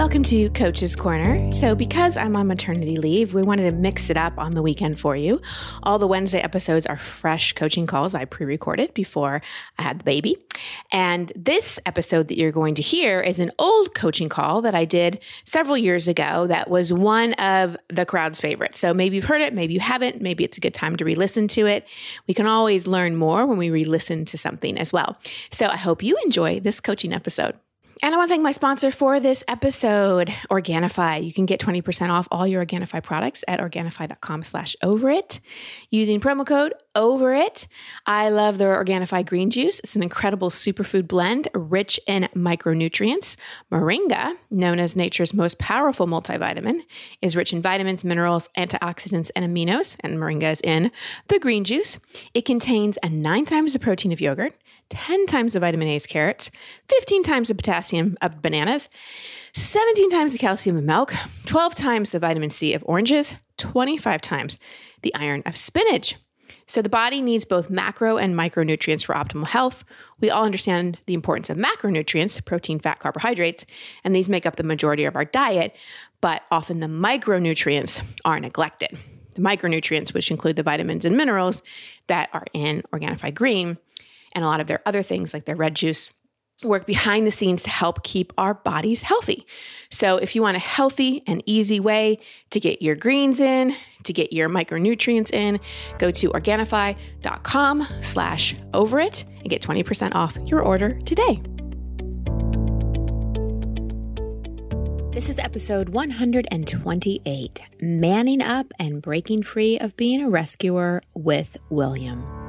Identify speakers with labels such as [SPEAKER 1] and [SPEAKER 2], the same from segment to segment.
[SPEAKER 1] Welcome to Coach's Corner. So, because I'm on maternity leave, we wanted to mix it up on the weekend for you. All the Wednesday episodes are fresh coaching calls I pre recorded before I had the baby. And this episode that you're going to hear is an old coaching call that I did several years ago that was one of the crowd's favorites. So, maybe you've heard it, maybe you haven't, maybe it's a good time to re listen to it. We can always learn more when we re listen to something as well. So, I hope you enjoy this coaching episode. And I want to thank my sponsor for this episode, Organifi. You can get 20% off all your Organifi products at Organifi.com slash over it using promo code over it. I love their Organifi green juice. It's an incredible superfood blend rich in micronutrients. Moringa, known as nature's most powerful multivitamin, is rich in vitamins, minerals, antioxidants, and aminos, and Moringa is in the green juice. It contains a nine times the protein of yogurt 10 times the vitamin A's carrots, 15 times the potassium of bananas, 17 times the calcium of milk, 12 times the vitamin C of oranges, 25 times the iron of spinach. So the body needs both macro and micronutrients for optimal health. We all understand the importance of macronutrients, protein, fat, carbohydrates, and these make up the majority of our diet, but often the micronutrients are neglected. The micronutrients, which include the vitamins and minerals that are in Organifi Green, and a lot of their other things like their red juice work behind the scenes to help keep our bodies healthy. So if you want a healthy and easy way to get your greens in, to get your micronutrients in, go to Organifi.com slash over it and get 20% off your order today. This is episode 128 Manning Up and Breaking Free of Being a Rescuer with William.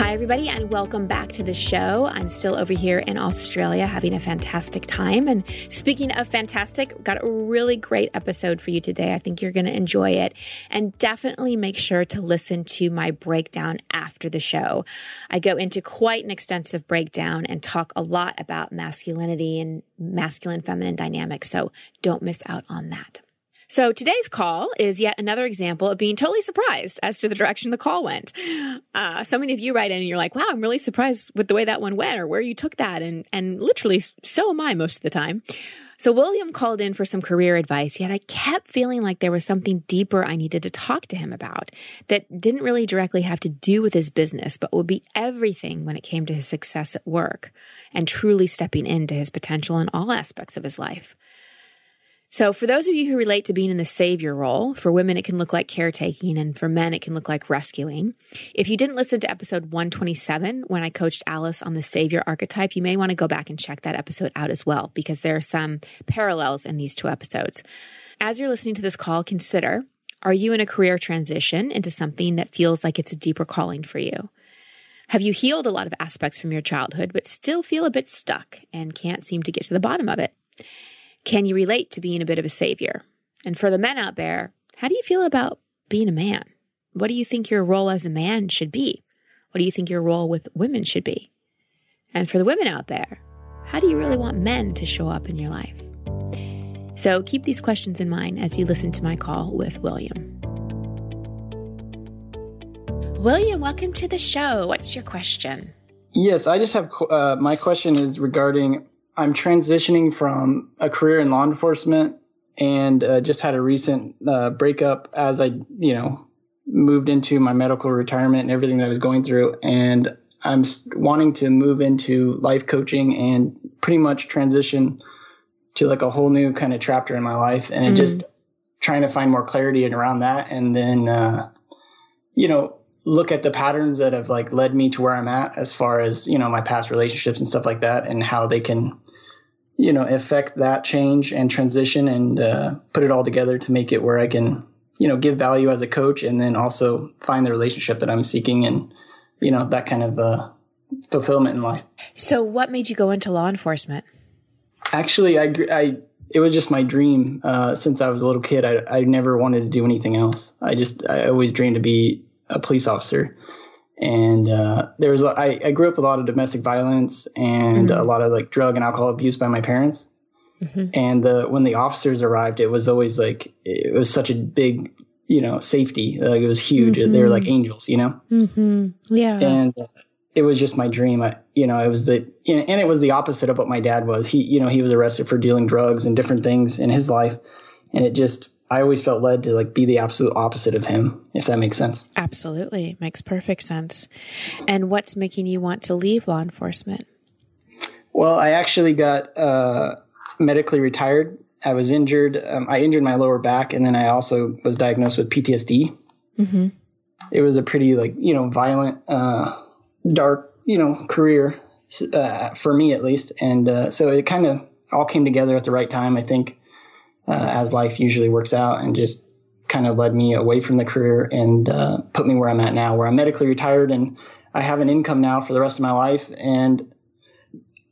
[SPEAKER 1] Hi, everybody, and welcome back to the show. I'm still over here in Australia having a fantastic time. And speaking of fantastic, got a really great episode for you today. I think you're going to enjoy it. And definitely make sure to listen to my breakdown after the show. I go into quite an extensive breakdown and talk a lot about masculinity and masculine feminine dynamics. So don't miss out on that. So today's call is yet another example of being totally surprised as to the direction the call went. Uh, so many of you write in and you're like, wow, I'm really surprised with the way that one went or where you took that. And, and literally so am I most of the time. So William called in for some career advice, yet I kept feeling like there was something deeper I needed to talk to him about that didn't really directly have to do with his business, but would be everything when it came to his success at work and truly stepping into his potential in all aspects of his life. So, for those of you who relate to being in the savior role, for women it can look like caretaking, and for men it can look like rescuing. If you didn't listen to episode 127 when I coached Alice on the savior archetype, you may want to go back and check that episode out as well, because there are some parallels in these two episodes. As you're listening to this call, consider are you in a career transition into something that feels like it's a deeper calling for you? Have you healed a lot of aspects from your childhood, but still feel a bit stuck and can't seem to get to the bottom of it? Can you relate to being a bit of a savior? And for the men out there, how do you feel about being a man? What do you think your role as a man should be? What do you think your role with women should be? And for the women out there, how do you really want men to show up in your life? So keep these questions in mind as you listen to my call with William. William, welcome to the show. What's your question?
[SPEAKER 2] Yes, I just have uh, my question is regarding I'm transitioning from a career in law enforcement and uh, just had a recent uh, breakup as I, you know, moved into my medical retirement and everything that I was going through. And I'm wanting to move into life coaching and pretty much transition to like a whole new kind of chapter in my life and mm. just trying to find more clarity around that. And then, uh, you know, look at the patterns that have like led me to where I'm at as far as, you know, my past relationships and stuff like that and how they can, you know, affect that change and transition and uh, put it all together to make it where I can, you know, give value as a coach and then also find the relationship that I'm seeking and, you know, that kind of uh, fulfillment in life.
[SPEAKER 1] So what made you go into law enforcement?
[SPEAKER 2] Actually, I, I it was just my dream uh, since I was a little kid. I, I never wanted to do anything else. I just I always dreamed to be a police officer. And uh, there was I, I grew up with a lot of domestic violence and mm-hmm. a lot of like drug and alcohol abuse by my parents. Mm-hmm. And the, when the officers arrived, it was always like it was such a big, you know, safety. Like it was huge. Mm-hmm. They were like angels, you know.
[SPEAKER 1] Mm-hmm. Yeah.
[SPEAKER 2] And uh, it was just my dream. I, you know, it was the and it was the opposite of what my dad was. He, you know, he was arrested for dealing drugs and different things in his life, and it just I always felt led to like be the absolute opposite of him, if that makes sense.
[SPEAKER 1] Absolutely, makes perfect sense. And what's making you want to leave law enforcement?
[SPEAKER 2] Well, I actually got uh, medically retired. I was injured. Um, I injured my lower back, and then I also was diagnosed with PTSD. Mm-hmm. It was a pretty like you know violent. Uh, dark, you know, career uh, for me at least. And uh, so it kind of all came together at the right time, I think, uh, as life usually works out, and just kind of led me away from the career and uh, put me where I'm at now, where I'm medically retired and I have an income now for the rest of my life. And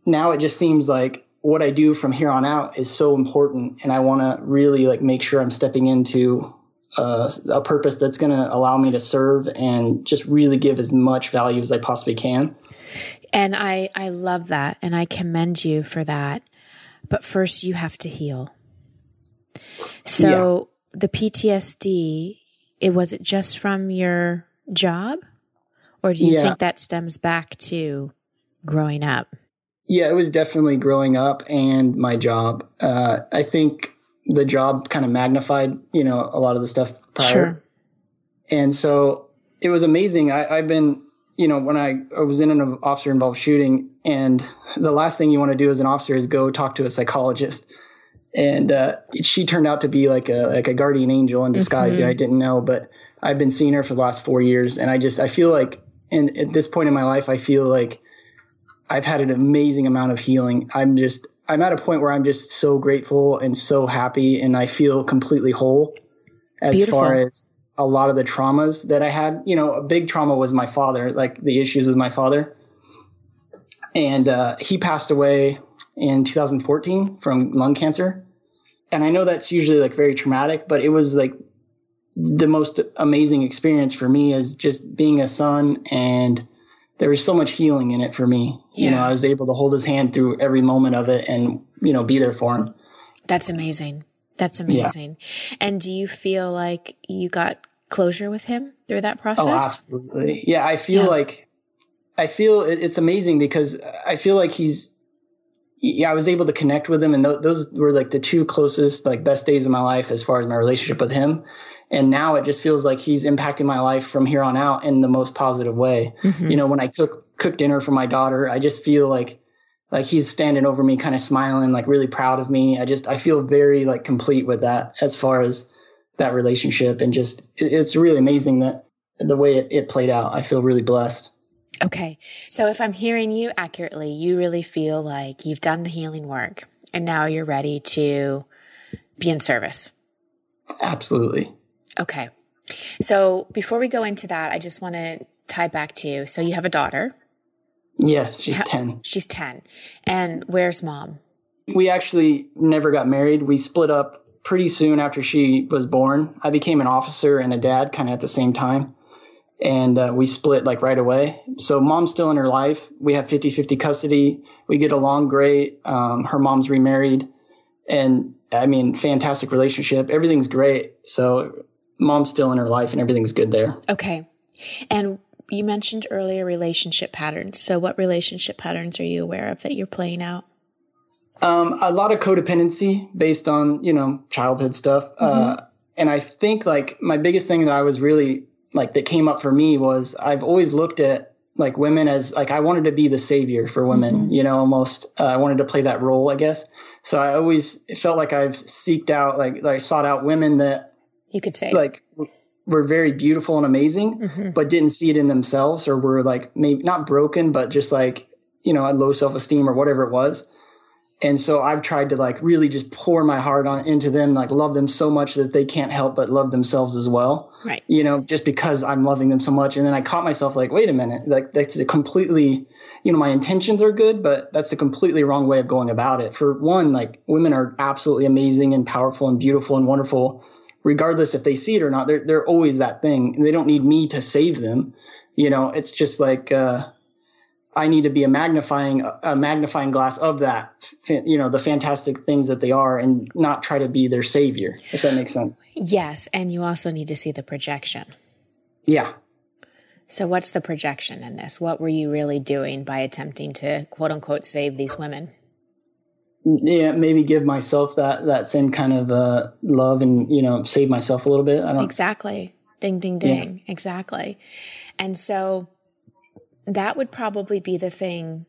[SPEAKER 2] now it just seems like what I do from here on out is so important, and I want to really like make sure I'm stepping into uh, a purpose that's going to allow me to serve and just really give as much value as I possibly can.
[SPEAKER 1] And I, I love that. And I commend you for that. But first, you have to heal. So yeah. the PTSD, it was it just from your job? Or do you yeah. think that stems back to growing up?
[SPEAKER 2] Yeah, it was definitely growing up and my job. Uh, I think the job kind of magnified, you know, a lot of the stuff prior. Sure. And so it was amazing. I, have been, you know, when I, I was in an officer involved shooting, and the last thing you want to do as an officer is go talk to a psychologist. And uh, she turned out to be like a like a guardian angel in disguise. Mm-hmm. I didn't know, but I've been seeing her for the last four years, and I just I feel like, and at this point in my life, I feel like I've had an amazing amount of healing. I'm just I'm at a point where I'm just so grateful and so happy, and I feel completely whole as Beautiful. far as a lot of the traumas that I had. You know, a big trauma was my father, like the issues with my father. And uh, he passed away in 2014 from lung cancer. And I know that's usually like very traumatic, but it was like the most amazing experience for me as just being a son and there was so much healing in it for me. Yeah. You know, I was able to hold his hand through every moment of it and, you know, be there for him.
[SPEAKER 1] That's amazing. That's amazing. Yeah. And do you feel like you got closure with him through that oh, process? Oh,
[SPEAKER 2] absolutely. Yeah. I feel yeah. like, I feel it's amazing because I feel like he's, yeah, I was able to connect with him and th- those were like the two closest, like best days of my life as far as my relationship with him and now it just feels like he's impacting my life from here on out in the most positive way. Mm-hmm. You know, when I cook cook dinner for my daughter, I just feel like like he's standing over me, kind of smiling, like really proud of me. I just I feel very like complete with that as far as that relationship, and just it's really amazing that the way it, it played out. I feel really blessed.
[SPEAKER 1] Okay, so if I'm hearing you accurately, you really feel like you've done the healing work, and now you're ready to be in service.
[SPEAKER 2] Absolutely.
[SPEAKER 1] Okay. So before we go into that, I just want to tie back to you. so you have a daughter.
[SPEAKER 2] Yes, she's 10.
[SPEAKER 1] She's 10. And where's mom?
[SPEAKER 2] We actually never got married. We split up pretty soon after she was born. I became an officer and a dad kind of at the same time. And uh, we split like right away. So mom's still in her life. We have 50 50 custody. We get along great. Um, her mom's remarried. And I mean, fantastic relationship. Everything's great. So mom's still in her life and everything's good there.
[SPEAKER 1] Okay. And you mentioned earlier relationship patterns. So what relationship patterns are you aware of that you're playing out?
[SPEAKER 2] Um, a lot of codependency based on, you know, childhood stuff. Mm-hmm. Uh, and I think like my biggest thing that I was really like that came up for me was I've always looked at like women as like I wanted to be the savior for women, mm-hmm. you know, almost uh, I wanted to play that role, I guess. So I always felt like I've seeked out like, like sought out women that
[SPEAKER 1] you could say
[SPEAKER 2] like were very beautiful and amazing, mm-hmm. but didn't see it in themselves or were like maybe not broken, but just like, you know, low self esteem or whatever it was. And so I've tried to like really just pour my heart on into them, like love them so much that they can't help but love themselves as well.
[SPEAKER 1] Right.
[SPEAKER 2] You know, just because I'm loving them so much. And then I caught myself like, wait a minute, like that's a completely, you know, my intentions are good, but that's a completely wrong way of going about it. For one, like women are absolutely amazing and powerful and beautiful and wonderful regardless if they see it or not, they're they're always that thing. And they don't need me to save them. You know, it's just like uh, I need to be a magnifying a magnifying glass of that. You know, the fantastic things that they are, and not try to be their savior. If that makes sense.
[SPEAKER 1] Yes, and you also need to see the projection.
[SPEAKER 2] Yeah.
[SPEAKER 1] So, what's the projection in this? What were you really doing by attempting to quote unquote save these women?
[SPEAKER 2] Yeah, maybe give myself that that same kind of uh, love and you know save myself a little bit. I don't
[SPEAKER 1] exactly. Ding, ding, ding. Yeah. Exactly. And so that would probably be the thing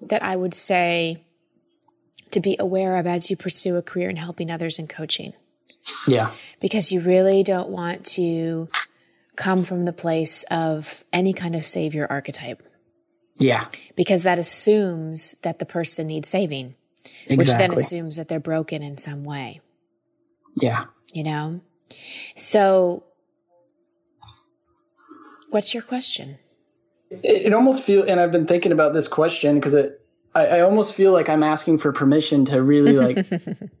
[SPEAKER 1] that I would say to be aware of as you pursue a career in helping others in coaching.
[SPEAKER 2] Yeah.
[SPEAKER 1] Because you really don't want to come from the place of any kind of savior archetype.
[SPEAKER 2] Yeah.
[SPEAKER 1] Because that assumes that the person needs saving, exactly. which then assumes that they're broken in some way.
[SPEAKER 2] Yeah.
[SPEAKER 1] You know? So, what's your question?
[SPEAKER 2] It, it almost feel, and I've been thinking about this question because it, I, I almost feel like I'm asking for permission to really like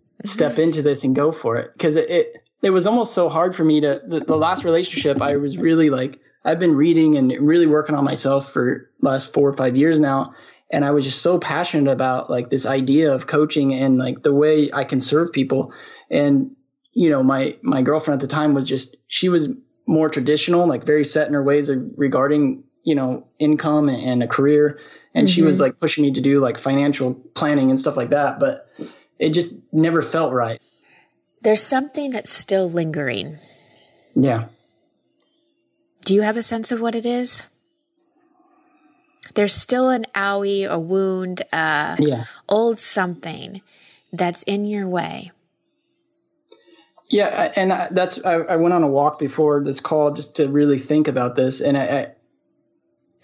[SPEAKER 2] step into this and go for it because it, it it was almost so hard for me to the, the last relationship I was really like I've been reading and really working on myself for last four or five years now. And I was just so passionate about like this idea of coaching and like the way I can serve people. And, you know, my, my girlfriend at the time was just, she was more traditional, like very set in her ways of regarding, you know, income and, a career. And mm-hmm. she was mm-hmm. like pushing me to do like financial planning and stuff like that. But it just never felt right
[SPEAKER 1] there's something that's still lingering.
[SPEAKER 2] Yeah.
[SPEAKER 1] Do you have a sense of what it is? There's still an owie, a wound, a yeah. old something that's in your way.
[SPEAKER 2] Yeah, and that's I, I, went on a walk before this call just to really think about this, and I, I,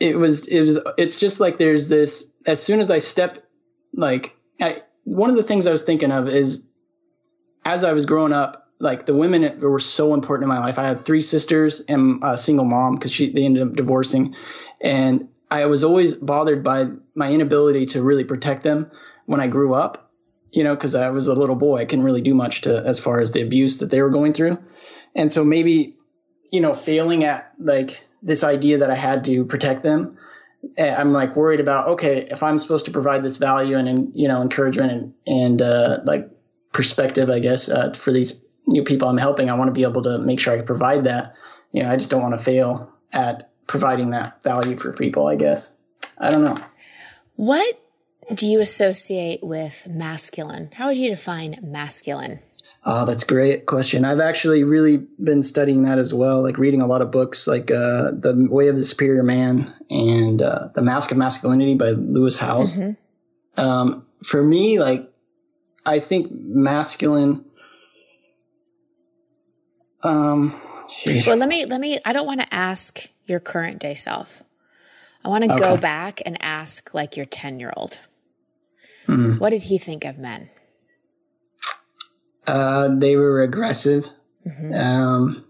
[SPEAKER 2] it was it was it's just like there's this. As soon as I step, like I, one of the things I was thinking of is as I was growing up, like the women were so important in my life. I had three sisters and a single mom because she they ended up divorcing, and I was always bothered by my inability to really protect them when I grew up. You know, because I was a little boy, I couldn't really do much to as far as the abuse that they were going through, and so maybe, you know, failing at like this idea that I had to protect them. Eh, I'm like worried about okay if I'm supposed to provide this value and, and you know encouragement and and uh, like perspective, I guess, uh, for these new people I'm helping. I want to be able to make sure I provide that. You know, I just don't want to fail at providing that value for people, I guess. I don't know.
[SPEAKER 1] What do you associate with masculine? How would you define masculine?
[SPEAKER 2] Oh, that's a great question. I've actually really been studying that as well, like reading a lot of books like uh, The Way of the Superior Man and uh, The Mask of Masculinity by Lewis Howes. Mm-hmm. Um, for me, like I think masculine. Um,
[SPEAKER 1] well, let me let me. I don't want to ask your current day self. I want to okay. go back and ask like your ten year old. Mm. What did he think of men?
[SPEAKER 2] Uh, they were aggressive. Mm-hmm. Um,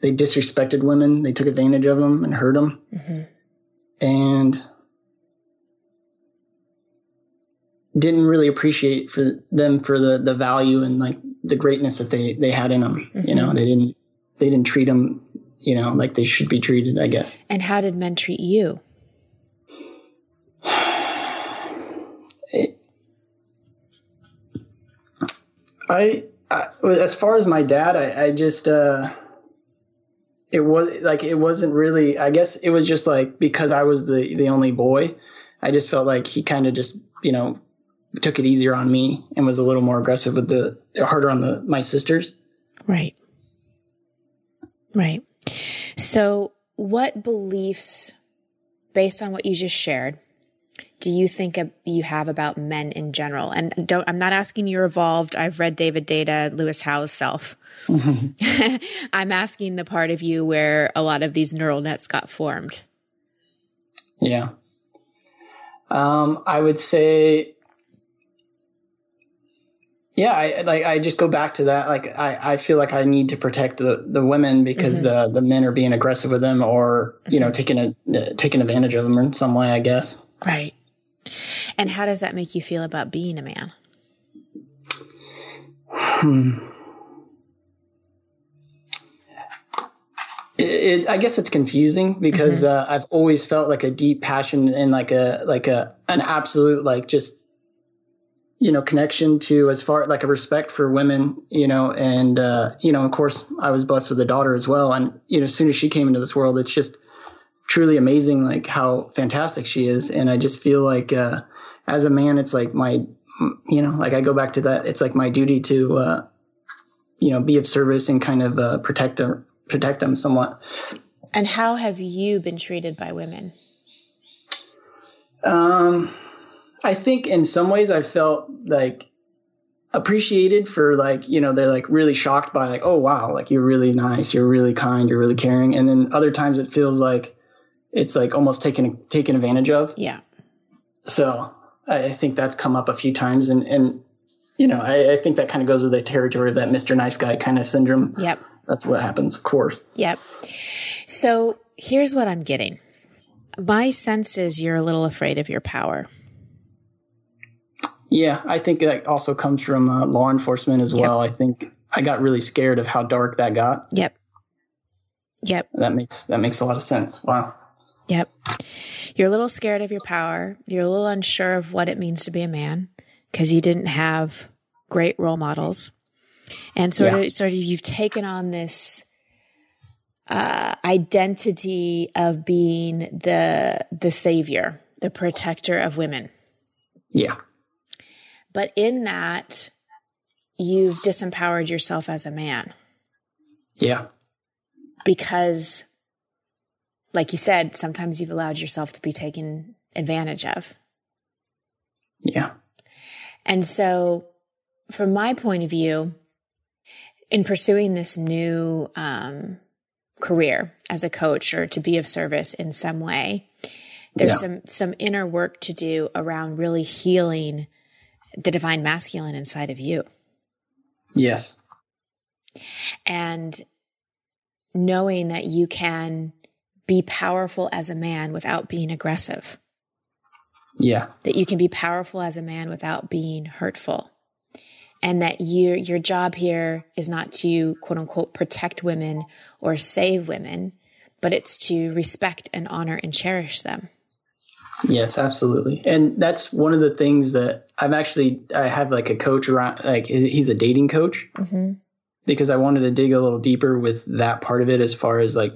[SPEAKER 2] they disrespected women. They took advantage of them and hurt them. Mm-hmm. And didn't really appreciate for them for the the value and like the greatness that they they had in them. Mm-hmm. You know, they didn't they didn't treat them, you know, like they should be treated. I guess.
[SPEAKER 1] And how did men treat you?
[SPEAKER 2] I, I, as far as my dad, I, I just uh, it was like it wasn't really. I guess it was just like because I was the the only boy. I just felt like he kind of just you know took it easier on me and was a little more aggressive with the harder on the my sisters.
[SPEAKER 1] Right. Right. So, what beliefs based on what you just shared do you think you have about men in general? And don't I'm not asking you're evolved. I've read David Deida, Lewis Howes self. Mm-hmm. I'm asking the part of you where a lot of these neural nets got formed.
[SPEAKER 2] Yeah. Um, I would say yeah, I like I just go back to that. Like I, I feel like I need to protect the, the women because mm-hmm. the the men are being aggressive with them or you know mm-hmm. taking a taking advantage of them in some way. I guess.
[SPEAKER 1] Right. And how does that make you feel about being a man? Hmm.
[SPEAKER 2] It, it, I guess it's confusing because mm-hmm. uh, I've always felt like a deep passion and like a like a an absolute like just you know connection to as far like a respect for women you know and uh, you know of course i was blessed with a daughter as well and you know as soon as she came into this world it's just truly amazing, like how fantastic she is. And I just feel like, uh, as a man, it's like my, you know, like I go back to that. It's like my duty to, uh, you know, be of service and kind of, uh, protect them, protect them somewhat.
[SPEAKER 1] And how have you been treated by women?
[SPEAKER 2] Um, I think in some ways I felt like appreciated for like you know they're like really shocked by like oh wow like you're really nice you're really kind you're really caring and then other times it feels like it's like almost taken taken advantage of
[SPEAKER 1] yeah
[SPEAKER 2] so i think that's come up a few times and and you know i, I think that kind of goes with the territory of that mr nice guy kind of syndrome
[SPEAKER 1] yep
[SPEAKER 2] that's what happens of course
[SPEAKER 1] yep so here's what i'm getting my sense is you're a little afraid of your power
[SPEAKER 2] yeah, I think that also comes from uh, law enforcement as well. I think I got really scared of how dark that got.
[SPEAKER 1] Yep. Yep.
[SPEAKER 2] That makes that makes a lot of sense. Wow.
[SPEAKER 1] Yep. You're a little scared of your power. You're a little unsure of what it means to be a man because you didn't have great role models. And sort yeah. of sort of you've taken on this uh, identity of being the the savior, the protector of women.
[SPEAKER 2] Yeah.
[SPEAKER 1] But in that, you've disempowered yourself as a man.
[SPEAKER 2] Yeah.
[SPEAKER 1] Because, like you said, sometimes you've allowed yourself to be taken advantage of.
[SPEAKER 2] Yeah.
[SPEAKER 1] And so, from my point of view, in pursuing this new um, career as a coach or to be of service in some way, there's yeah. some some inner work to do around really healing the divine masculine inside of you.
[SPEAKER 2] Yes.
[SPEAKER 1] And knowing that you can be powerful as a man without being aggressive.
[SPEAKER 2] Yeah.
[SPEAKER 1] That you can be powerful as a man without being hurtful. And that your your job here is not to quote unquote protect women or save women, but it's to respect and honor and cherish them.
[SPEAKER 2] Yes, absolutely. And that's one of the things that I've actually I have like a coach around like he's a dating coach mm-hmm. because I wanted to dig a little deeper with that part of it as far as like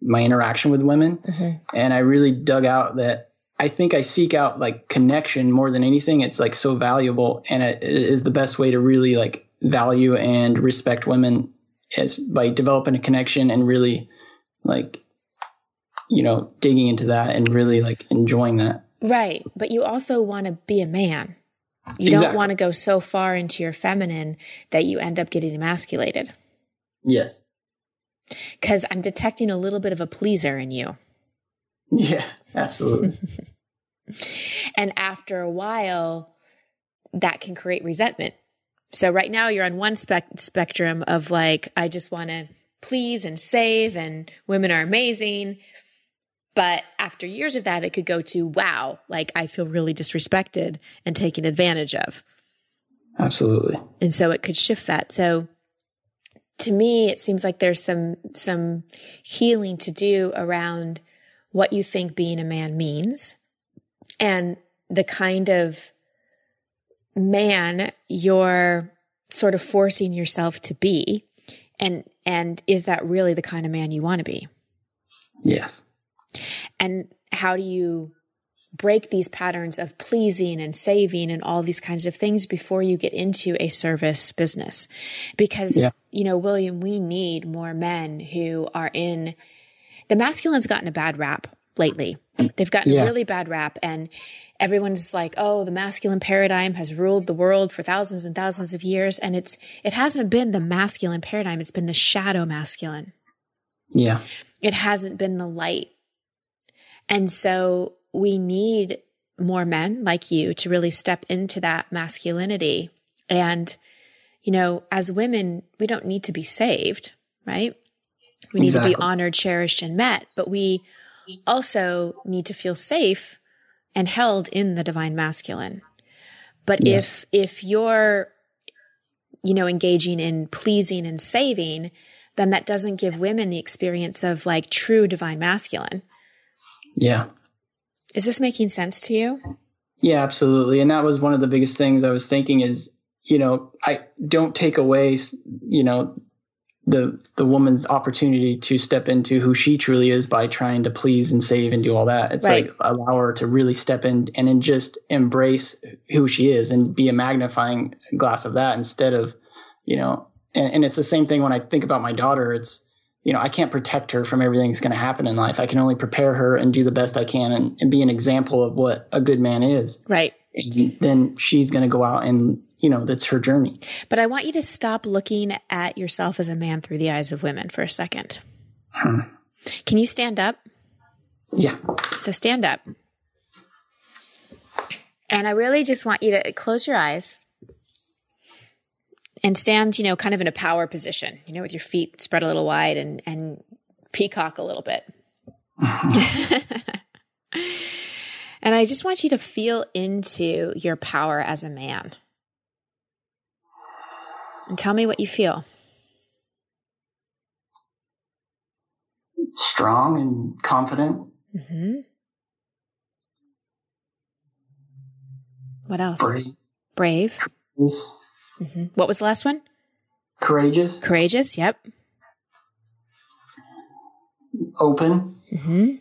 [SPEAKER 2] my interaction with women, mm-hmm. and I really dug out that I think I seek out like connection more than anything. It's like so valuable, and it is the best way to really like value and respect women is by developing a connection and really like you know, digging into that and really like enjoying that.
[SPEAKER 1] Right. But you also want to be a man. You exactly. don't want to go so far into your feminine that you end up getting emasculated.
[SPEAKER 2] Yes.
[SPEAKER 1] Because I'm detecting a little bit of a pleaser in you.
[SPEAKER 2] Yeah, absolutely.
[SPEAKER 1] and after a while, that can create resentment. So right now you're on one spec- spectrum of like, I just want to please and save, and women are amazing. But after years of that, it could go to, wow, like I feel really disrespected and taken advantage of.
[SPEAKER 2] Absolutely.
[SPEAKER 1] And so it could shift that. So to me, it seems like there's some, some healing to do around what you think being a man means and the kind of man you're sort of forcing yourself to be. And, and is that really the kind of man you want to be?
[SPEAKER 2] Yes.
[SPEAKER 1] And how do you break these patterns of pleasing and saving and all these kinds of things before you get into a service business? Because, yeah. you know, William, we need more men who are in the masculine's gotten a bad rap lately. They've gotten yeah. a really bad rap and everyone's like, "Oh, the masculine paradigm has ruled the world for thousands and thousands of years." And it's it hasn't been the masculine paradigm, it's been the shadow masculine.
[SPEAKER 2] Yeah.
[SPEAKER 1] It hasn't been the light and so we need more men like you to really step into that masculinity. And, you know, as women, we don't need to be saved, right? We need exactly. to be honored, cherished, and met, but we also need to feel safe and held in the divine masculine. But yes. if, if you're, you know, engaging in pleasing and saving, then that doesn't give women the experience of like true divine masculine.
[SPEAKER 2] Yeah.
[SPEAKER 1] Is this making sense to you?
[SPEAKER 2] Yeah, absolutely. And that was one of the biggest things I was thinking is, you know, I don't take away, you know, the the woman's opportunity to step into who she truly is by trying to please and save and do all that. It's
[SPEAKER 1] Right.
[SPEAKER 2] like allow her to really step in and then just embrace who she is and be a magnifying glass of that instead of, you know, and, and it's the same thing when I think about my daughter. It's, you know, I can't protect her from everything that's going to happen in life. I can only prepare her and do the best I can and, and be an example of what a good man is.
[SPEAKER 1] Right.
[SPEAKER 2] And then she's going to go out and, you know, that's her journey.
[SPEAKER 1] But I want you to stop looking at yourself as a man through the eyes of women for a second.
[SPEAKER 2] Hmm.
[SPEAKER 1] Can you stand up?
[SPEAKER 2] Yeah.
[SPEAKER 1] So stand up. And I really just want you to close your eyes and stand, you know, kind of in a power position, you know, with your feet spread a little wide and, and peacock a little bit. and I just want you to feel into your power as a man. And tell me what you feel.
[SPEAKER 2] Strong and confident,
[SPEAKER 1] hmm What else?
[SPEAKER 2] brave,
[SPEAKER 1] Brave.
[SPEAKER 2] is
[SPEAKER 1] hmm What was the last one?
[SPEAKER 2] courageous,
[SPEAKER 1] Courageous. Yep.
[SPEAKER 2] open,
[SPEAKER 1] hmm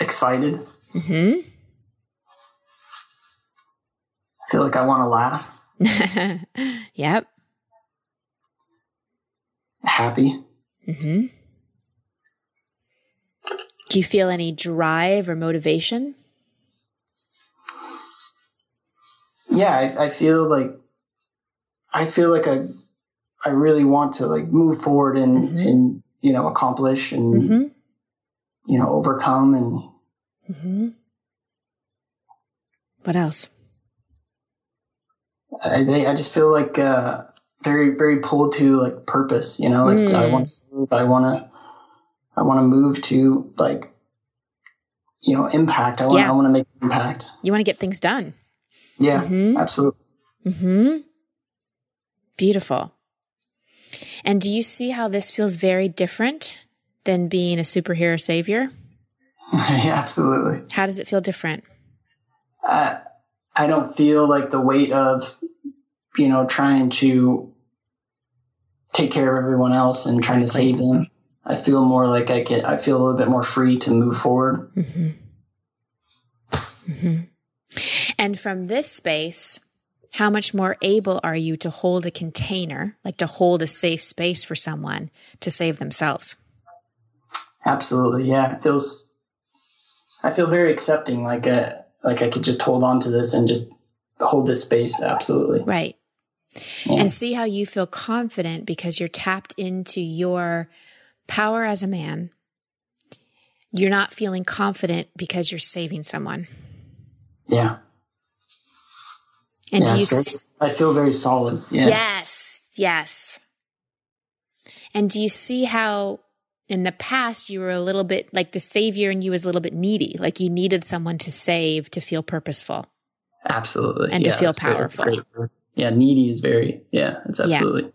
[SPEAKER 2] excited.
[SPEAKER 1] hmm
[SPEAKER 2] I feel like I want to laugh,
[SPEAKER 1] yep.
[SPEAKER 2] happy.
[SPEAKER 1] hmm Do you feel any drive or motivation?
[SPEAKER 2] Yeah, I, I feel like I feel like I I really want to like move forward and
[SPEAKER 1] Mhm.
[SPEAKER 2] and you know accomplish and
[SPEAKER 1] hmm
[SPEAKER 2] you know overcome and
[SPEAKER 1] hmm What else?
[SPEAKER 2] I they, I just feel like uh, very very pulled to like purpose. You know, like
[SPEAKER 1] Mm.
[SPEAKER 2] I want to. I want to I want to move to like you know impact. I want
[SPEAKER 1] Yeah.
[SPEAKER 2] I want to make impact.
[SPEAKER 1] You want to get things done.
[SPEAKER 2] Yeah,
[SPEAKER 1] Mhm.
[SPEAKER 2] absolutely.
[SPEAKER 1] hmm Beautiful. And do you see how this feels very different than being a superhero savior?
[SPEAKER 2] yeah, absolutely.
[SPEAKER 1] How does it feel different?
[SPEAKER 2] I I don't feel like the weight of you know trying to take care of everyone else and trying to save them. I feel more like I get I feel a little bit more free to move forward.
[SPEAKER 1] hmm hmm And from this space, how much more able are you to hold a container, like to hold a safe space for someone to save themselves?
[SPEAKER 2] Absolutely, yeah. It feels I feel very accepting, like a like I could just hold on to this and just hold this space. Absolutely.
[SPEAKER 1] Right.
[SPEAKER 2] Yeah.
[SPEAKER 1] And see how you feel confident because you're tapped into your power as a man. You're not feeling confident because you're saving someone.
[SPEAKER 2] Yeah.
[SPEAKER 1] And
[SPEAKER 2] yeah,
[SPEAKER 1] do you
[SPEAKER 2] it's very-
[SPEAKER 1] s-
[SPEAKER 2] I feel very solid. Yeah.
[SPEAKER 1] Yes, yes. And do you see how in the past you were a little bit like the savior and you was a little bit needy, like you needed someone to save to feel purposeful.
[SPEAKER 2] Absolutely.
[SPEAKER 1] And to feel
[SPEAKER 2] that's great.
[SPEAKER 1] Powerful.
[SPEAKER 2] great. Yeah, needy is very yeah, it's
[SPEAKER 1] Yeah.
[SPEAKER 2] absolutely.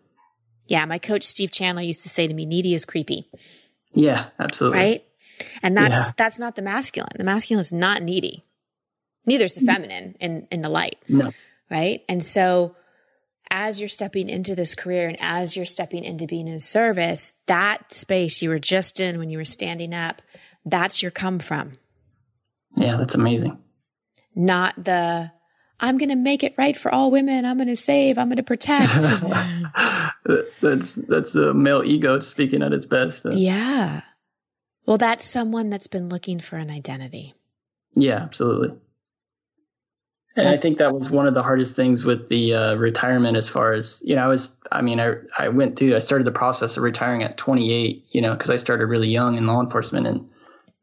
[SPEAKER 1] Yeah, my coach Steve Chandler used to say to me, needy is creepy,
[SPEAKER 2] Yeah, absolutely.
[SPEAKER 1] right? And that's
[SPEAKER 2] Yeah.
[SPEAKER 1] that's not the masculine. The masculine is not needy. Neither is the feminine in in the light.
[SPEAKER 2] No.
[SPEAKER 1] Right? And so as you're stepping into this career and as you're stepping into being in service, that space you were just in when you were standing up, that's your come from,
[SPEAKER 2] Yeah, that's amazing.
[SPEAKER 1] not the I'm going to make it right for all women. I'm going to save. I'm going to protect.
[SPEAKER 2] that's that's a male ego speaking at its best. Uh,
[SPEAKER 1] yeah. Well, that's someone that's been looking for an identity.
[SPEAKER 2] Yeah, absolutely. And I think that was one of the hardest things with the uh, retirement, as far as you know. I was, I mean, I I went through, I started the process of retiring at 28, you know, because I started really young in law enforcement, and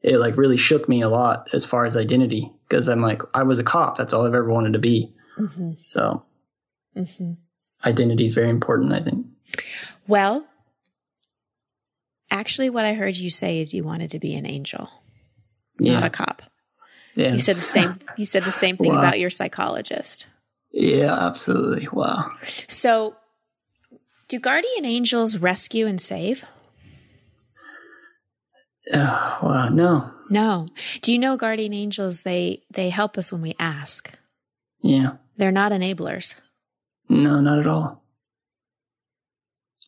[SPEAKER 2] it like really shook me a lot as far as identity, because I'm like, I was a cop, that's all I've ever wanted to be.
[SPEAKER 1] Mm-hmm.
[SPEAKER 2] So
[SPEAKER 1] Mm-hmm.
[SPEAKER 2] identity is very important, I think.
[SPEAKER 1] Well, actually, what I heard you say is you wanted to be an angel, not a cop.
[SPEAKER 2] Yeah.
[SPEAKER 1] You said the same. You said the same thing
[SPEAKER 2] Wow.
[SPEAKER 1] about your psychologist.
[SPEAKER 2] Yeah, absolutely. Wow.
[SPEAKER 1] So, do guardian angels rescue and save?
[SPEAKER 2] Uh, wow. No.
[SPEAKER 1] No. Do you know guardian angels? They they help us when we ask.
[SPEAKER 2] Yeah.
[SPEAKER 1] They're not enablers.
[SPEAKER 2] No, not at all.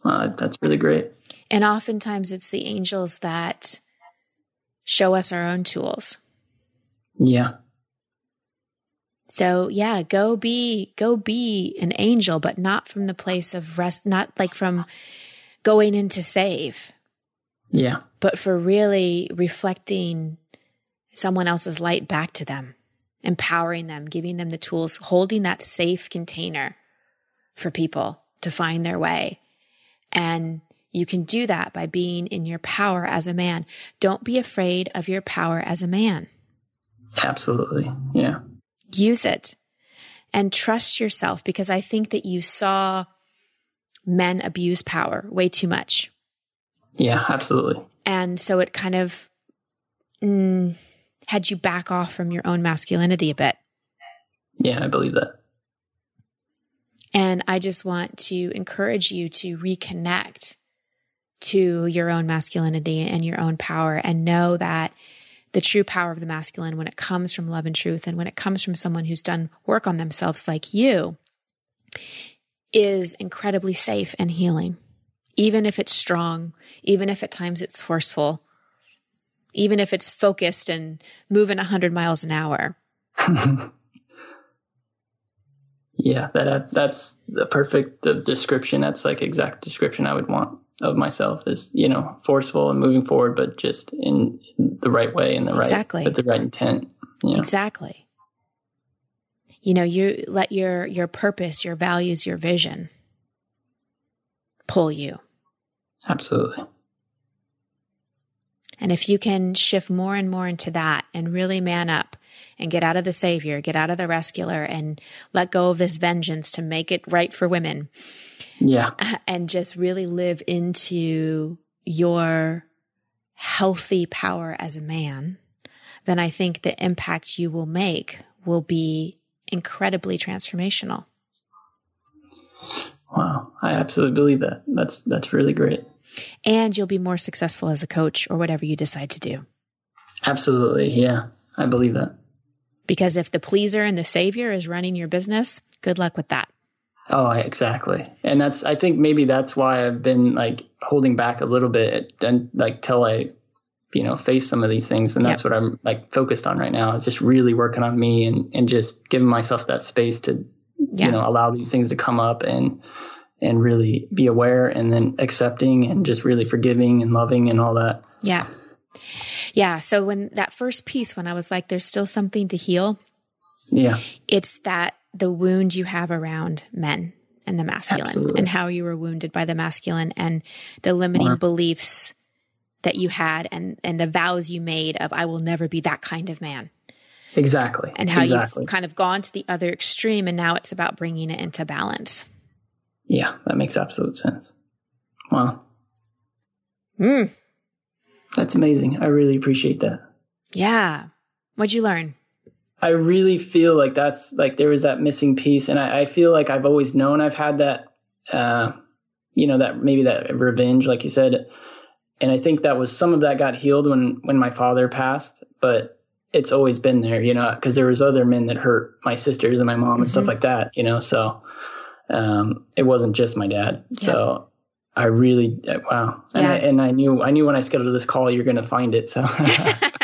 [SPEAKER 2] Uh, that's really great.
[SPEAKER 1] And oftentimes it's the angels that show us our own tools.
[SPEAKER 2] Yeah.
[SPEAKER 1] So yeah, go be go be an angel, but not from the place of rest, not like from going in to save.
[SPEAKER 2] Yeah.
[SPEAKER 1] But for really reflecting someone else's light back to them, empowering them, giving them the tools, holding that safe container for people to find their way. And you can do that by being in your power as a man. Don't be afraid of your power as a man.
[SPEAKER 2] Absolutely. Yeah.
[SPEAKER 1] Use it and trust yourself because I think that you saw men abuse power way too much.
[SPEAKER 2] Yeah, absolutely.
[SPEAKER 1] And so it kind of mm, had you back off from your own masculinity a bit.
[SPEAKER 2] Yeah, I believe that.
[SPEAKER 1] And I just want to encourage you to reconnect to your own masculinity and your own power and know that the true power of the masculine, when it comes from love and truth, and when it comes from someone who's done work on themselves like you, is incredibly safe and healing. Even if it's strong, even if at times it's forceful, even if it's focused and moving 100 miles an hour.
[SPEAKER 2] yeah, that that's the perfect description. That's like exact description I would want of myself is you know forceful and moving forward but just in, the right way in the
[SPEAKER 1] exactly.
[SPEAKER 2] right with the right intent
[SPEAKER 1] you know? exactly you know you let your your purpose your values your vision pull you
[SPEAKER 2] absolutely
[SPEAKER 1] and if you can shift more and more into that and really man up and get out of the savior get out of the rescuer and let go of this vengeance to make it right for women
[SPEAKER 2] yeah.
[SPEAKER 1] And just really live into your healthy power as a man, then I think the impact you will make will be incredibly transformational.
[SPEAKER 2] Wow, I absolutely believe that. That's that's really great.
[SPEAKER 1] And you'll be more successful as a coach or whatever you decide to do.
[SPEAKER 2] Absolutely. Yeah. I believe that.
[SPEAKER 1] Because if the pleaser and the savior is running your business, good luck with that.
[SPEAKER 2] Oh, exactly. And that's, I think maybe that's why I've been like holding back a little bit and like till I, you know, face some of these things. And that's what I'm like focused on right now is just really working on me and, and just giving myself that space to, yeah. you know, allow these things to come up and, and really be aware and then accepting and just really forgiving and loving and all that.
[SPEAKER 1] Yeah. Yeah. So when that first piece, when I was like, there's still something to heal.
[SPEAKER 2] Yeah.
[SPEAKER 1] It's that the wound you have around men and the masculine Absolutely. and how you were wounded by the masculine and the limiting beliefs that you had and and the vows you made of I will never be that kind of man.
[SPEAKER 2] Exactly.
[SPEAKER 1] And how
[SPEAKER 2] exactly.
[SPEAKER 1] you've kind of gone to the other extreme and now it's about bringing it into balance.
[SPEAKER 2] Yeah, that makes absolute sense. Wow.
[SPEAKER 1] Mm.
[SPEAKER 2] That's amazing. I really appreciate that.
[SPEAKER 1] Yeah. What'd you learn?
[SPEAKER 2] I really feel like that's like there was that missing piece, and I, I feel like I've always known I've had that, uh, you know, that maybe that revenge, like you said, and I think that was some of that got healed when when my father passed, but it's always been there, you know, because there was other men that hurt my sisters and my mom and mm-hmm. stuff like that, you know, so um, it wasn't just my dad, yeah. so. I really wow, and. I, and I knew I knew when I scheduled this call you're going to find it. So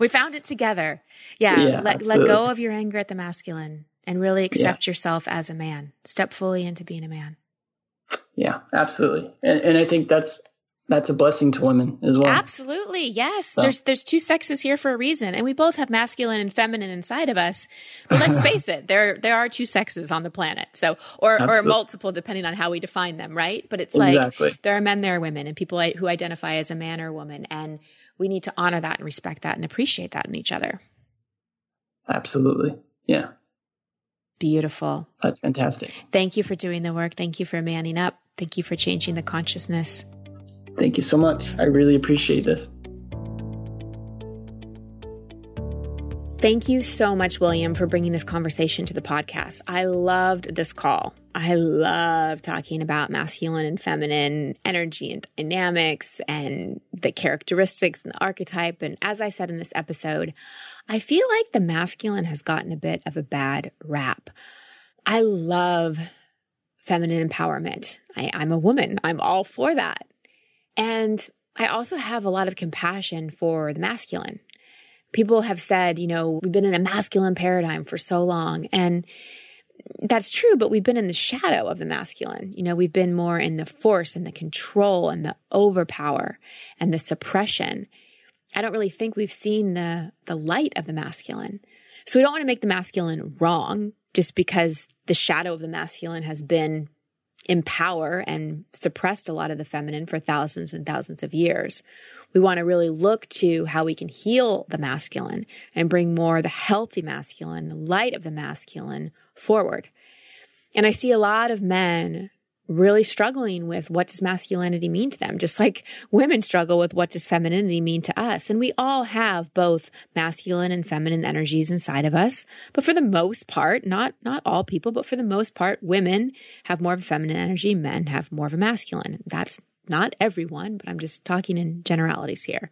[SPEAKER 1] we found it together. Yeah. yeah let, let go of your anger at the masculine and really accept yeah. yourself as a man. Step fully into being a man.
[SPEAKER 2] Yeah, absolutely. And, and I think that's that's a blessing to women as well.
[SPEAKER 1] Absolutely. Yes. So. There's there's two sexes here for a reason. And we both have masculine and feminine inside of us. But let's face it, there there are two sexes on the planet. So or or multiple depending on how we define them, right? But it's like exactly. there are men, there are women, and people who identify as a man or a woman. And we need to honor that and respect that and appreciate that in each other.
[SPEAKER 2] Absolutely. Yeah.
[SPEAKER 1] Beautiful.
[SPEAKER 2] That's fantastic.
[SPEAKER 1] Thank you for doing the work. Thank you for manning up. Thank you for changing the consciousness.
[SPEAKER 2] Thank you so much. I really appreciate this.
[SPEAKER 1] Thank you so much, William, for bringing this conversation to the podcast. I loved this call. I love talking about masculine and feminine energy and dynamics and the characteristics and the archetype. And as I said in this episode, I feel like the masculine has gotten a bit of a bad rap. I love feminine empowerment. I, I'm a woman. I'm all for that. And I also have a lot of compassion for the masculine. People have said, you know, we've been in a masculine paradigm for so long. And that's true, but we've been in the shadow of the masculine. You know, we've been more in the force and the control and the overpower and the suppression. I don't really think we've seen the the light of the masculine. So we don't want to make the masculine wrong just because the shadow of the masculine has been in power and suppressed a lot of the feminine for thousands and thousands of years. We want to really look to how we can heal the masculine and bring more the healthy masculine, the light of the masculine forward. And I see a lot of men really struggling with what does masculinity mean to them, just like women struggle with what does femininity mean to us. And we all have both masculine and feminine energies inside of us. But for the most part, not, not all people, but for the most part, women have more of a feminine energy, men have more of a masculine. That's not everyone, but I'm just talking in generalities here.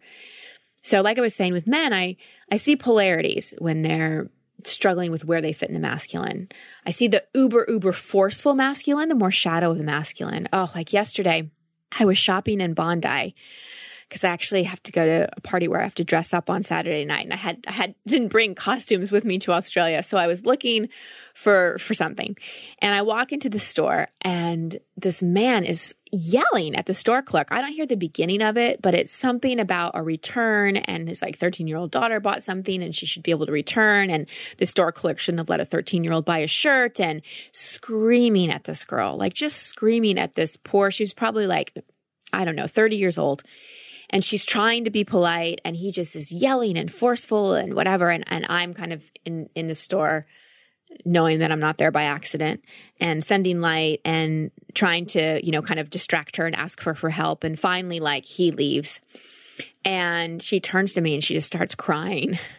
[SPEAKER 1] So like I was saying with men, I, I see polarities when they're struggling with where they fit in the masculine. I see the uber, uber forceful masculine, the more shadow of the masculine. Oh, like yesterday, I was shopping in Bondi because I actually have to go to a party where I have to dress up on Saturday night, and I had I had didn't bring costumes with me to Australia, so I was looking for for something, and I walk into the store, and this man is yelling at the store clerk. I don't hear the beginning of it, but it's something about a return, and his like thirteen year old daughter bought something, and she should be able to return, and the store clerk shouldn't have let a thirteen year old buy a shirt, and screaming at this girl, like just screaming at this poor. She was probably like I don't know, 30 years old and she's trying to be polite and he just is yelling and forceful and whatever. And, and i'm kind of in in the store knowing that i'm not there by accident and sending light and trying to you know kind of distract her and ask for her help. And finally like he leaves. And she turns to me and she just starts crying.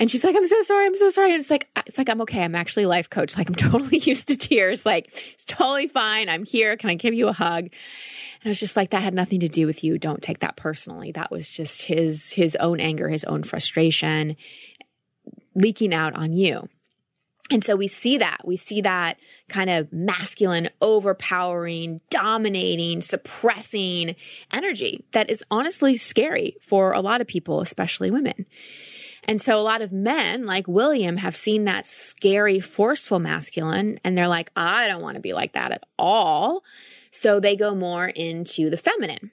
[SPEAKER 1] And she's like i'm so sorry. I'm so sorry. And it's like it's like i'm okay. I'm actually life coach. Like i'm totally used to tears. Like it's totally fine. I'm here. Can i give you a hug I was just like, that had nothing to do with you. Don't take that personally. That was just his, his own anger, his own frustration leaking out on you. And so we see that. We see that kind of masculine, overpowering, dominating, suppressing energy that is honestly scary for a lot of people, especially women. And so a lot of men like William have seen that scary, forceful masculine and they're like, I don't want to be like that at all. So they go more into the feminine.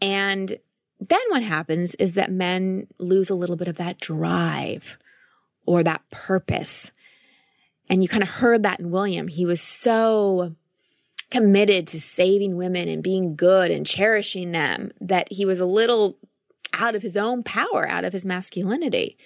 [SPEAKER 1] And then what happens is that men lose a little bit of that drive or that purpose. And you kind of heard that in William. He was so committed to saving women and being good and cherishing them that he was a little out of his own power, out of his masculinity.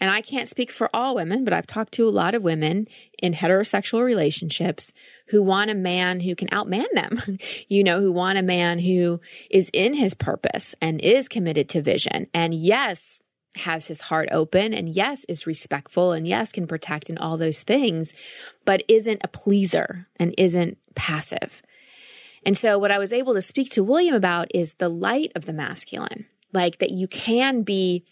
[SPEAKER 1] And I can't speak for all women, but I've talked to a lot of women in heterosexual relationships who want a man who can outman them, you know, who want a man who is in his purpose and is committed to vision. And yes, has his heart open and yes, is respectful and yes, can protect and all those things, but isn't a pleaser and isn't passive. And so what I was able to speak to William about is the light of the masculine, like that you can be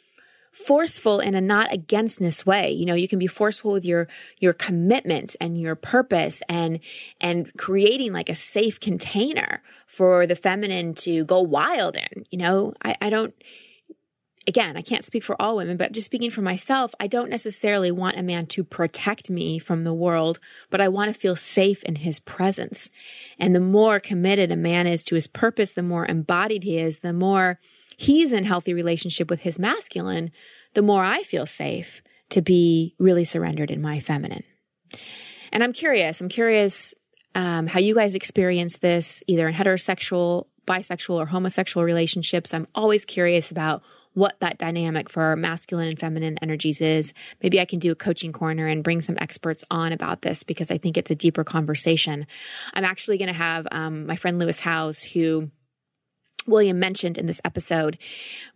[SPEAKER 1] forceful in a not againstness way. You know, you can be forceful with your, your commitment and your purpose and, and creating like a safe container for the feminine to go wild in. You know, I, I don't, again, I can't speak for all women, but just speaking for myself, I don't necessarily want a man to protect me from the world, but I want to feel safe in his presence. And the more committed a man is to his purpose, the more embodied he is, the more he's in healthy relationship with his masculine, the more I feel safe to be really surrendered in my feminine. And I'm curious, I'm curious um, how you guys experience this either in heterosexual, bisexual, or homosexual relationships. I'm always curious about what that dynamic for masculine and feminine energies is. Maybe I can do a coaching corner and bring some experts on about this because I think it's a deeper conversation. I'm actually going to have um, my friend Lewis Howes, who William mentioned in this episode.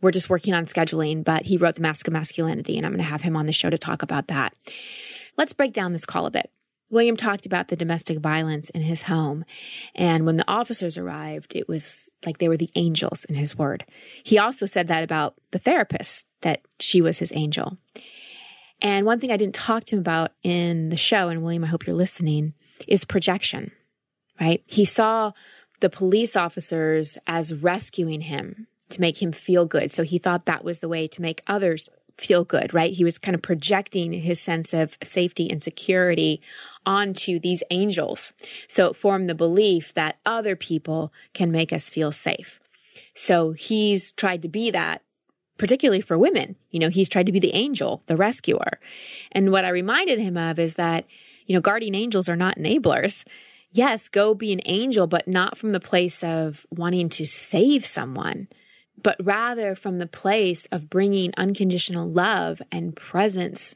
[SPEAKER 1] We're just working on scheduling, but he wrote The Mask of Masculinity, and I'm going to have him on the show to talk about that. Let's break down this call a bit. William talked about the domestic violence in his home. And when the officers arrived, it was like they were the angels in his word. He also said that about the therapist, that she was his angel. And one thing I didn't talk to him about in the show, and William, I hope you're listening, is projection right? He saw the police officers as rescuing him to make him feel good. So he thought that was the way to make others feel good, right? He was kind of projecting his sense of safety and security onto these angels. So it formed the belief that other people can make us feel safe. So he's tried to be that particularly for women. You know, he's tried to be the angel, the rescuer. And what I reminded him of is that, you know, guardian angels are not enablers. Yes, go be an angel, but not from the place of wanting to save someone but rather from the place of bringing unconditional love and presence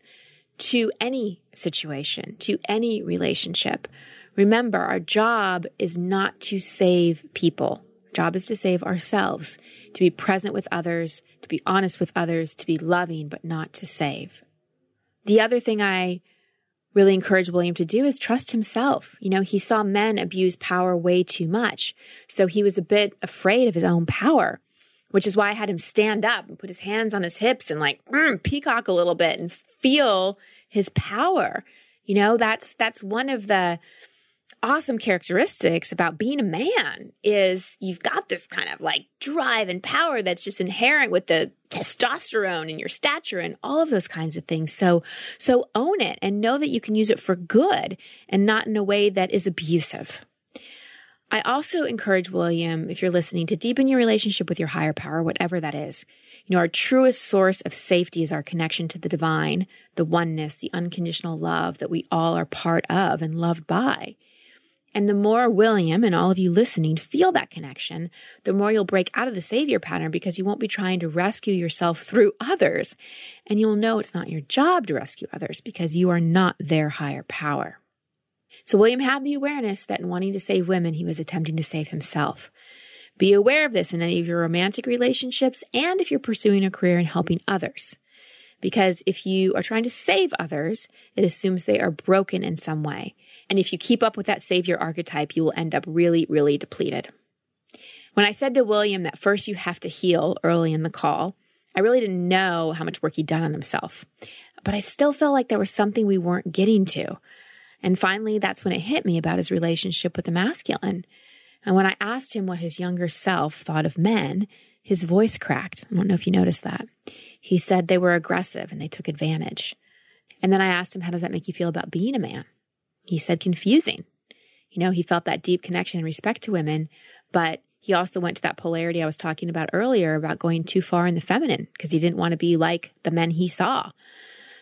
[SPEAKER 1] to any situation, to any relationship. Remember, our job is not to save people. Our job is to save ourselves, to be present with others, to be honest with others, to be loving, but not to save. The other thing I really encourage William to do is trust himself. You know, he saw men abuse power way too much. So he was a bit afraid of his own power which is why I had him stand up and put his hands on his hips and like mm, peacock a little bit and feel his power. You know, that's that's one of the awesome characteristics about being a man is you've got this kind of like drive and power that's just inherent with the testosterone and your stature and all of those kinds of things. So, so own it and know that you can use it for good and not in a way that is abusive. I also encourage William, if you're listening, to deepen your relationship with your higher power, whatever that is. You know, our truest source of safety is our connection to the divine, the oneness, the unconditional love that we all are part of and loved by. And the more William and all of you listening feel that connection, the more you'll break out of the savior pattern because you won't be trying to rescue yourself through others. And you'll know it's not your job to rescue others because you are not their higher power. So William had the awareness that in wanting to save women, he was attempting to save himself. Be aware of this in any of your romantic relationships and if you're pursuing a career in helping others. Because if you are trying to save others, it assumes they are broken in some way. And if you keep up with that savior archetype, you will end up really, really depleted. When I said to William that first you have to heal early in the call, I really didn't know how much work he'd done on himself. But I still felt like there was something we weren't getting to. And finally, that's when it hit me about his relationship with the masculine. And when I asked him what his younger self thought of men, his voice cracked. I don't know if you noticed that. He said they were aggressive and they took advantage. And then I asked him, How does that make you feel about being a man? He said, Confusing. You know, he felt that deep connection and respect to women, but he also went to that polarity I was talking about earlier about going too far in the feminine because he didn't want to be like the men he saw.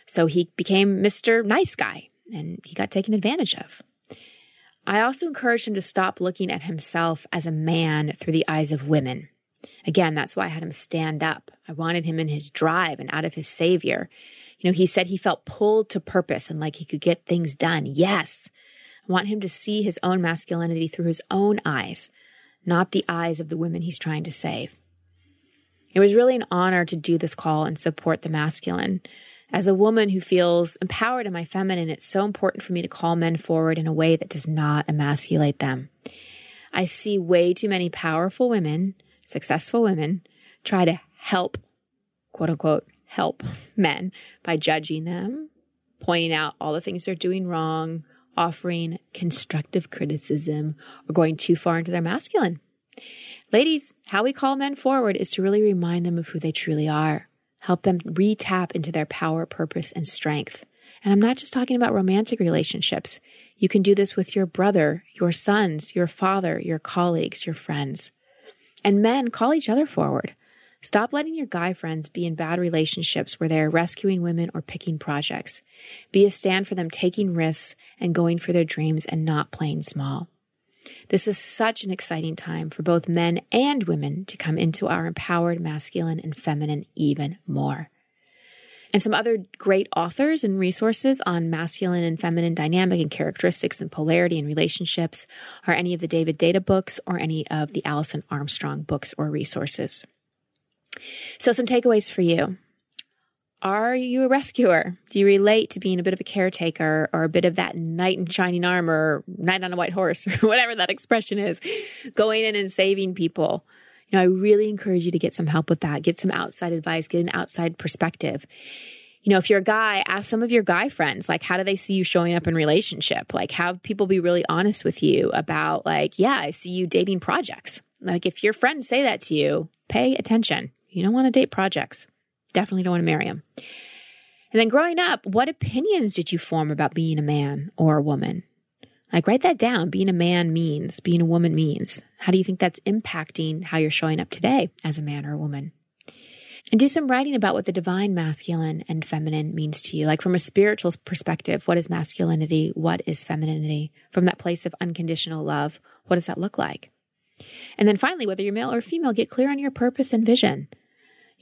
[SPEAKER 1] So he became Mr. Nice Guy and he got taken advantage of. I also encouraged him to stop looking at himself as a man through the eyes of women. Again, that's why I had him stand up. I wanted him in his drive and out of his savior. You know, he said he felt pulled to purpose and like he could get things done. Yes. I want him to see his own masculinity through his own eyes, not the eyes of the women he's trying to save. It was really an honor to do this call and support the masculine. As a woman who feels empowered in my feminine, it's so important for me to call men forward in a way that does not emasculate them. I see way too many powerful women, successful women, try to help, quote unquote, help men by judging them, pointing out all the things they're doing wrong, offering constructive criticism, or going too far into their masculine. Ladies, how we call men forward is to really remind them of who they truly are help them re-tap into their power, purpose, and strength. And I'm not just talking about romantic relationships. You can do this with your brother, your sons, your father, your colleagues, your friends. And men, call each other forward. Stop letting your guy friends be in bad relationships where they are rescuing women or picking projects. Be a stand for them taking risks and going for their dreams and not playing small. This is such an exciting time for both men and women to come into our empowered masculine and feminine even more. And some other great authors and resources on masculine and feminine dynamic and characteristics and polarity and relationships are any of the David Deida books or any of the Alison Armstrong books or resources. So, some takeaways for you. Are you a rescuer? Do you relate to being a bit of a caretaker or a bit of that knight in shining armor, knight on a white horse, or whatever that expression is, going in and saving people? You know, I really encourage you to get some help with that, get some outside advice, get an outside perspective. You know, if you're a guy, ask some of your guy friends, like, how do they see you showing up in relationship? Like, have people be really honest with you about, like, yeah, I see you dating projects. Like, if your friends say that to you, pay attention. You don't want to date projects. Definitely don't want to marry them. And then growing up, what opinions did you form about being a man or a woman? Like, write that down. Being a man means, being a woman means. How do you think that's impacting how you're showing up today as a man or a woman? and do some writing about what the divine masculine and feminine means to you. Like from a spiritual perspective, what is masculinity? What is femininity? From that place of unconditional love, what does that look like? And then finally, whether you're male or female, get clear on your purpose and vision.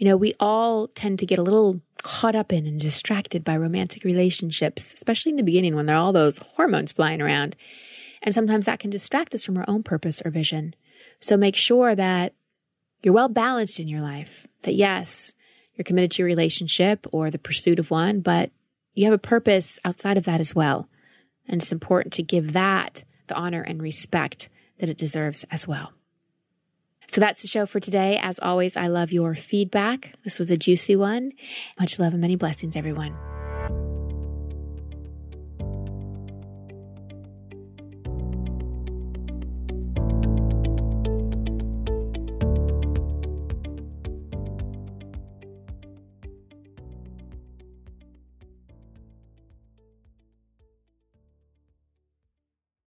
[SPEAKER 1] You know, we all tend to get a little caught up in and distracted by romantic relationships, especially in the beginning when there are all those hormones flying around. And sometimes that can distract us from our own purpose or vision. So make sure that you're well balanced in your life, that yes, you're committed to your relationship or the pursuit of one, but you have a purpose outside of that as well. And it's important to give that the honor and respect that it deserves as well. So that's the show for today. As always, I love your feedback. This was a juicy one. Much love and many blessings, everyone.